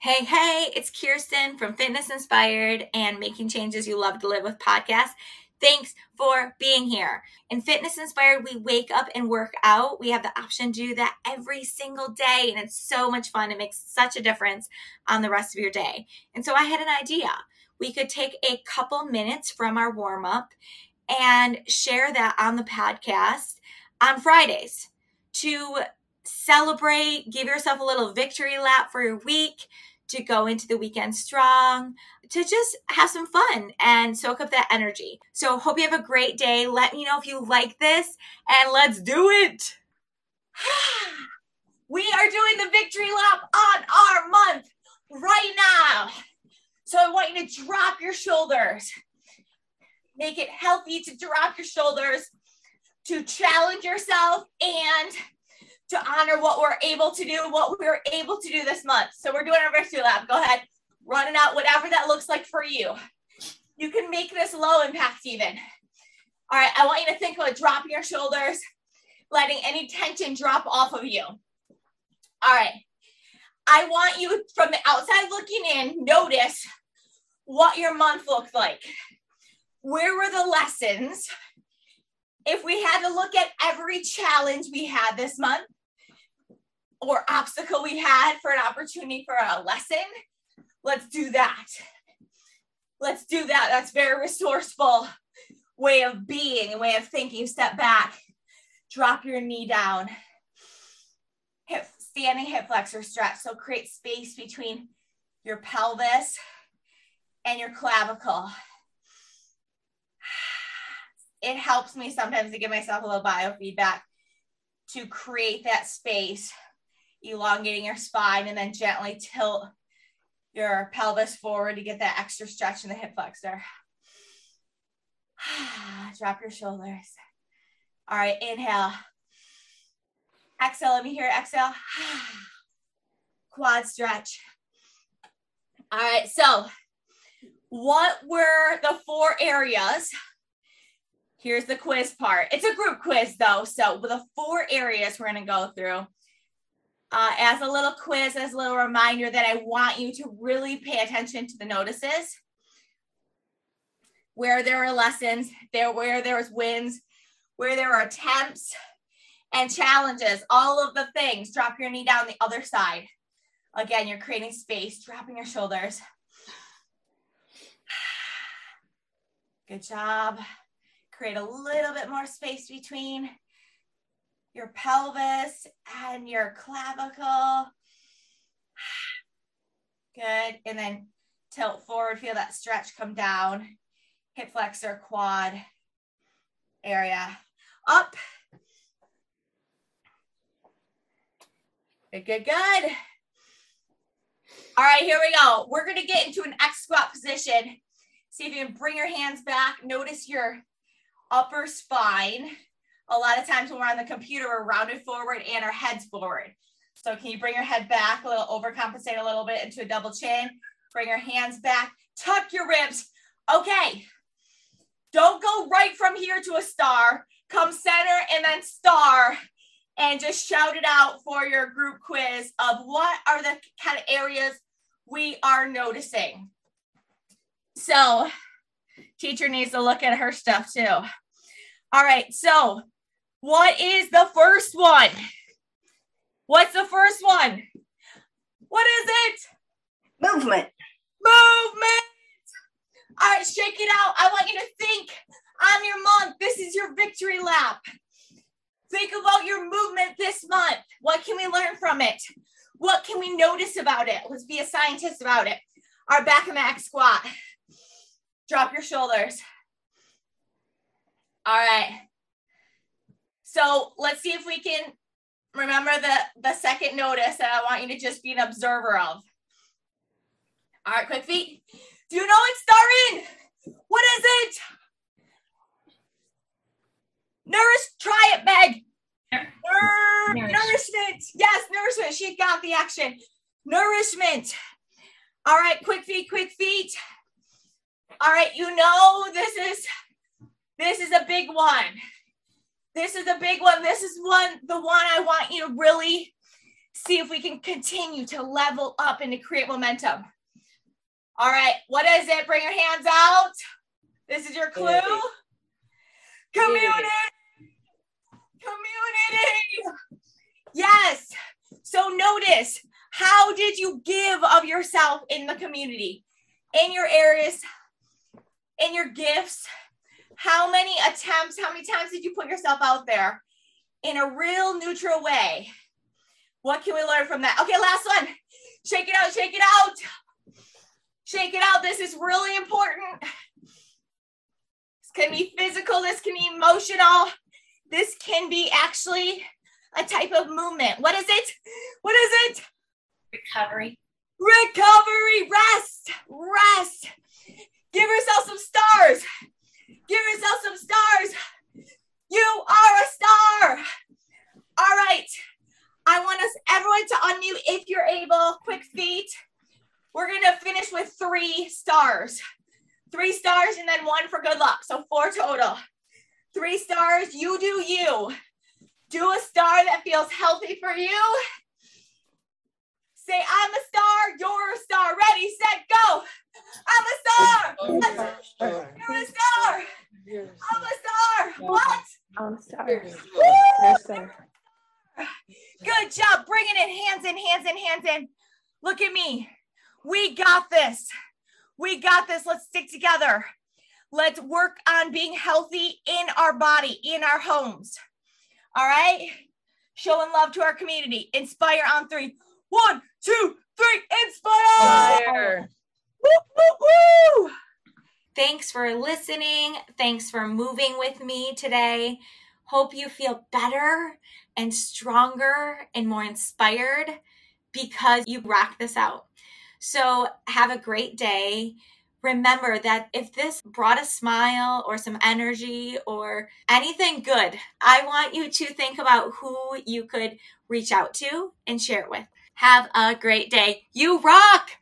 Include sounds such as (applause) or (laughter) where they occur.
Hey, hey, it's Kirsten from Fitness Inspired and Making Changes You Love to Live with podcast. Thanks for being here. In Fitness Inspired, we wake up and work out. We have the option to do that every single day, and it's so much fun. It makes such a difference on the rest of your day. And so I had an idea. We could take a couple minutes from our warm up and share that on the podcast on Fridays to celebrate, give yourself a little victory lap for your week, to go into the weekend strong, to just have some fun and soak up that energy. So, hope you have a great day. Let me know if you like this and let's do it. (sighs) we are doing the victory lap on our month right now. So, I want you to drop your shoulders. Make it healthy to drop your shoulders, to challenge yourself, and to honor what we're able to do, what we are able to do this month. So we're doing our victory lap. Go ahead, run it out, whatever that looks like for you. You can make this low impact even. All right, I want you to think about dropping your shoulders, letting any tension drop off of you. All right, I want you from the outside looking in, notice what your month looked like. Where were the lessons? If we had to look at every challenge we had this month, or obstacle we had for an opportunity for a lesson, let's do that. Let's do that. That's very resourceful way of being and way of thinking. Step back, drop your knee down, hip standing hip flexor stretch. So create space between your pelvis and your clavicle. It helps me sometimes to give myself a little biofeedback to create that space elongating your spine and then gently tilt your pelvis forward to get that extra stretch in the hip flexor. (sighs) Drop your shoulders. All right, inhale. Exhale, let me hear it. Exhale. (sighs) Quad stretch. All right, so what were the four areas? Here's the quiz part. It's a group quiz though. So the four areas we're going to go through uh, as a little quiz, as a little reminder that I want you to really pay attention to the notices. Where there are lessons, there where there was wins, where there were attempts and challenges, all of the things. Drop your knee down the other side. Again, you're creating space, dropping your shoulders. (sighs) Good job. Create a little bit more space between your pelvis and your clavicle. (sighs) Good. And then tilt forward, feel that stretch come down. Hip flexor, quad area. Up. Good, good, good. All right, here we go. We're going to get into an X squat position. See if you can bring your hands back. Notice your upper spine a lot of times when we're on the computer, we're rounded forward and our head's forward. So can you bring your head back a little, overcompensate a little bit into a double chin, bring your hands back, tuck your ribs. Okay. Don't go right from here to a star. Come center and then star and just shout it out for your group quiz of what are the kind of areas we are noticing. So teacher needs to look at her stuff too. All right, so what is the first one? What's the first one? What is it? Movement. Movement. All right, shake it out. I want you to think on your month. This is your victory lap. Think about your movement this month. What can we learn from it? What can we notice about it? Let's be a scientist about it. Our back and back squat. Drop your shoulders. All right. So let's see if we can remember the, the second notice that I want you to just be an observer of. All right, quick feet. Do you know it's starting? What is it? Nourish, try it, Meg. Nour- Nourish. Nourishment. Yes, nourishment. She got the action. Nourishment. All right, quick feet, quick feet. All right, you know this is this is a big one. This is a big one. This is one, the one I want you to really see if we can continue to level up and to create momentum. All right, what is it? Bring your hands out. This is your clue. Community. Community. Yes. So notice how did you give of yourself in the community, in your areas, in your gifts? How many attempts, how many times did you put yourself out there in a real neutral way? What can we learn from that? Okay, last one. Shake it out, shake it out. Shake it out. This is really important. This can be physical, this can be emotional. This can be actually a type of movement. What is it? What is it? Recovery. Recovery. Rest. Rest. Give yourself some stars. Give yourself some stars. You are a star. All right. I want us everyone to unmute if you're able. Quick feet. We're going to finish with three stars. Three stars and then one for good luck. So four total. Three stars. You do you. Do a star that feels healthy for you. Say, I'm a star, you're a star. Ready, set, go. I'm a star. You're a star. I'm a star. What? I'm star. Woo! Yes, sir. Good job. Bringing it hands in, hands in, hands in. Look at me. We got this. We got this. Let's stick together. Let's work on being healthy in our body, in our homes. All right. Showing love to our community. Inspire on three. One, two, three. Inspire. Fire. Woo, woo, woo. Thanks for listening. Thanks for moving with me today. Hope you feel better and stronger and more inspired because you rocked this out. So, have a great day. Remember that if this brought a smile or some energy or anything good, I want you to think about who you could reach out to and share it with. Have a great day. You rock!